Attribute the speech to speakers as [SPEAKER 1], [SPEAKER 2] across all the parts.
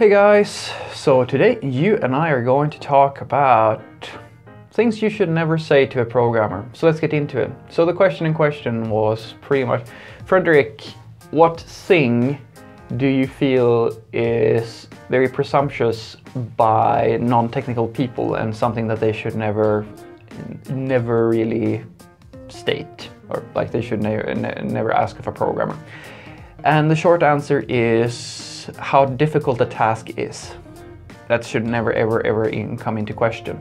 [SPEAKER 1] Hey guys, so today you and I are going to talk about things you should never say to a programmer. So let's get into it. So the question in question was pretty much, Frederick, what thing do you feel is very presumptuous by non-technical people and something that they should never, never really state or like they should ne ne never ask of a programmer? And the short answer is how difficult the task is. That should never, ever, ever in come into question.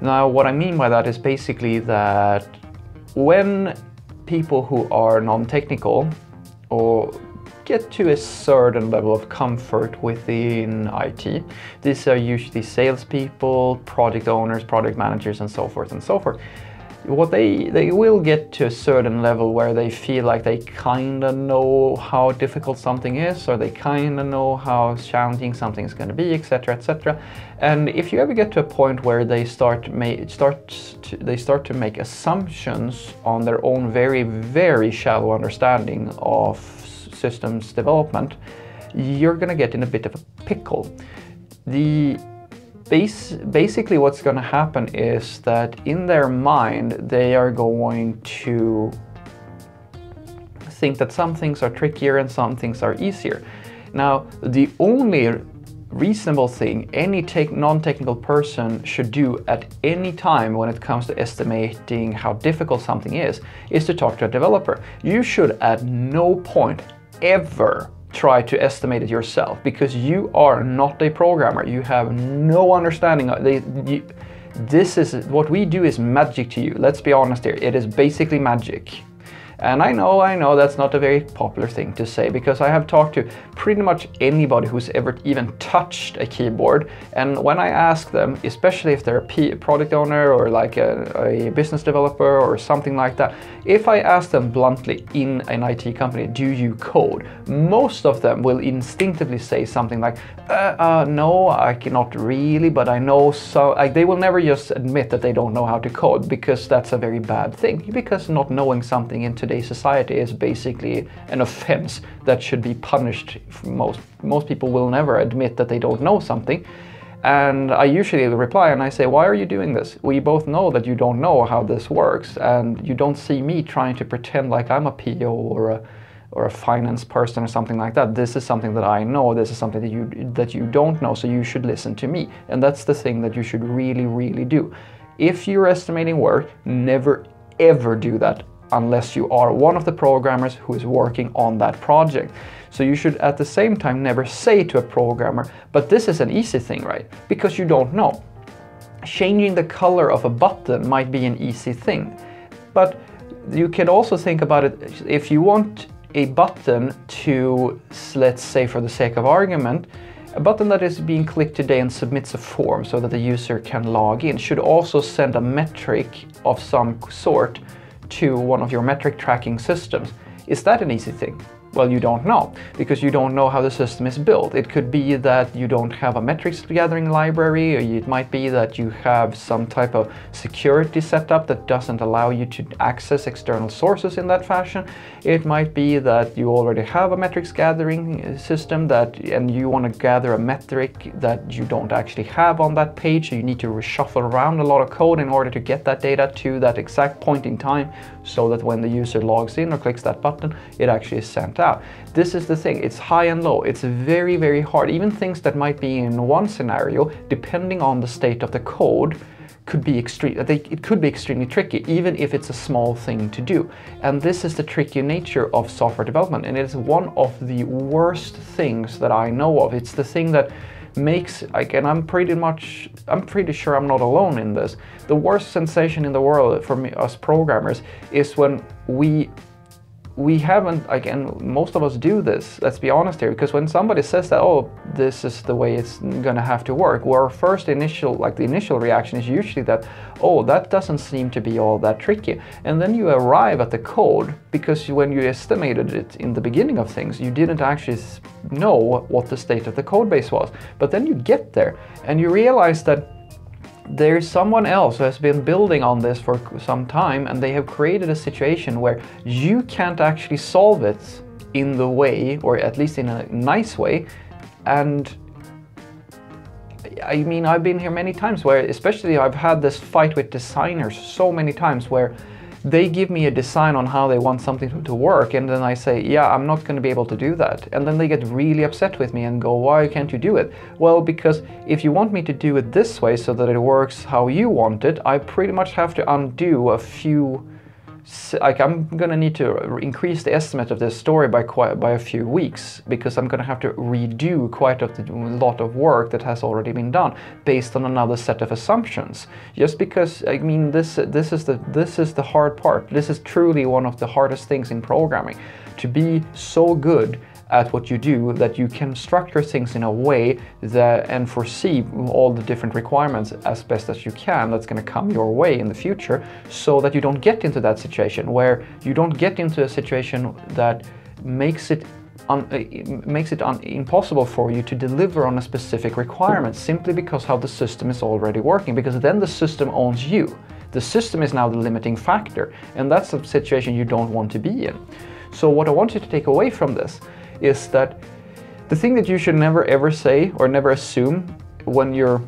[SPEAKER 1] Now, what I mean by that is basically that when people who are non-technical or get to a certain level of comfort within IT. These are usually salespeople, product owners, product managers, and so forth and so forth what they they will get to a certain level where they feel like they kind of know how difficult something is or they kind of know how challenging something is going to be etc etc and if you ever get to a point where they start make start to, they start to make assumptions on their own very very shallow understanding of systems development you're going to get in a bit of a pickle. The Bas basically what's going to happen is that in their mind they are going to think that some things are trickier and some things are easier. Now the only reasonable thing any non-technical person should do at any time when it comes to estimating how difficult something is, is to talk to a developer. You should at no point ever try to estimate it yourself because you are not a programmer. You have no understanding. Of, you, this is what we do is magic to you. Let's be honest here. It is basically magic. And I know, I know that's not a very popular thing to say because I have talked to pretty much anybody who's ever even touched a keyboard. And when I ask them, especially if they're a product owner or like a, a business developer or something like that, if I ask them bluntly in an IT company, do you code? Most of them will instinctively say something like, uh, uh, no, I cannot really, but I know so. Like, they will never just admit that they don't know how to code because that's a very bad thing. Because not knowing something into today's society is basically an offense that should be punished. Most, most people will never admit that they don't know something. And I usually reply and I say, why are you doing this? We both know that you don't know how this works and you don't see me trying to pretend like I'm a PO or a, or a finance person or something like that. This is something that I know. This is something that you, that you don't know. So you should listen to me. And that's the thing that you should really, really do. If you're estimating work, never ever do that unless you are one of the programmers who is working on that project. So you should at the same time never say to a programmer, but this is an easy thing, right? Because you don't know. Changing the color of a button might be an easy thing, but you can also think about it if you want a button to, let's say for the sake of argument, a button that is being clicked today and submits a form so that the user can log in should also send a metric of some sort to one of your metric tracking systems. Is that an easy thing? Well, you don't know because you don't know how the system is built. It could be that you don't have a metrics gathering library, or it might be that you have some type of security setup that doesn't allow you to access external sources in that fashion. It might be that you already have a metrics gathering uh, system that and you want to gather a metric that you don't actually have on that page, so you need to reshuffle around a lot of code in order to get that data to that exact point in time so that when the user logs in or clicks that button, it actually is sent out. This is the thing, it's high and low. It's very, very hard. Even things that might be in one scenario, depending on the state of the code, could be extreme, it could be extremely tricky, even if it's a small thing to do. And this is the tricky nature of software development, and it is one of the worst things that I know of. It's the thing that makes like and I'm pretty much I'm pretty sure I'm not alone in this. The worst sensation in the world for me us programmers is when we we haven't, again, most of us do this, let's be honest here, because when somebody says that, oh, this is the way it's gonna have to work, well, our first initial, like the initial reaction is usually that, oh, that doesn't seem to be all that tricky. And then you arrive at the code, because when you estimated it in the beginning of things, you didn't actually know what the state of the code base was. But then you get there, and you realize that there's someone else who has been building on this for some time and they have created a situation where you can't actually solve it in the way, or at least in a nice way, and I mean, I've been here many times where, especially, I've had this fight with designers so many times where they give me a design on how they want something to work and then I say, yeah, I'm not going to be able to do that. And then they get really upset with me and go, why can't you do it? Well, because if you want me to do it this way so that it works how you want it, I pretty much have to undo a few like I'm gonna need to increase the estimate of this story by quite by a few weeks because I'm gonna have to redo quite a lot of work that has already been done based on another set of assumptions. Just because I mean this this is the this is the hard part. This is truly one of the hardest things in programming to be so good at what you do that you can structure things in a way that and foresee all the different requirements as best as you can that's going to come your way in the future so that you don't get into that situation where you don't get into a situation that makes it Un, uh, makes it un, impossible for you to deliver on a specific requirement simply because how the system is already working because then the system owns you. The system is now the limiting factor and that's a situation you don't want to be in. So what i want you to take away from this is that the thing that you should never ever say or never assume when you're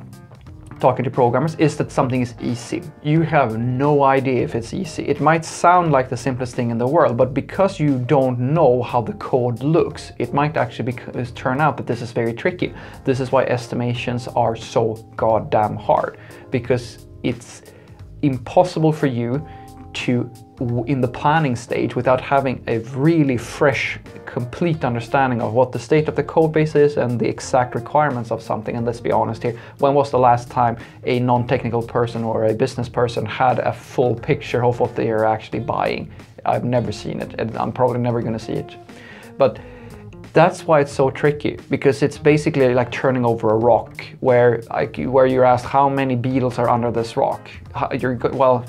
[SPEAKER 1] talking to programmers is that something is easy. You have no idea if it's easy. It might sound like the simplest thing in the world, but because you don't know how the code looks, it might actually be, uh, turn out that this is very tricky. This is why estimations are so goddamn hard, because it's impossible for you to in the planning stage without having a really fresh complete understanding of what the state of the code base is and the exact requirements of something. And let's be honest here when was the last time a non-technical person or a business person had a full picture of what they are actually buying? I've never seen it and i'm probably never to see it. But that's why it's so tricky because it's basically like turning over a rock where like where you're asked how many beetles are under this rock. You're well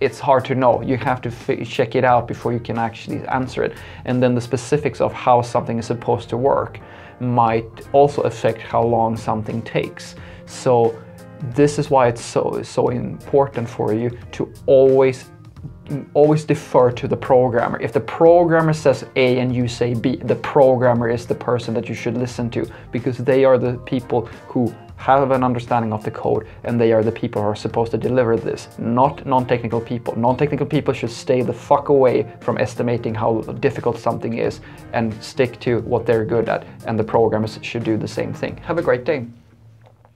[SPEAKER 1] it's hard to know. You have to check it out before you can actually answer it. And then the specifics of how something is supposed to work might also affect how long something takes. So this is why it's so so important for you to always always defer to the programmer. If the programmer says A and you say B, the programmer is the person that you should listen to because they are the people who have an understanding of the code and they are the people who are supposed to deliver this, not non-technical people. Non-technical people should stay the fuck away from estimating how difficult something is and stick to what they're good at and the programmers should do the same thing. Have a great day.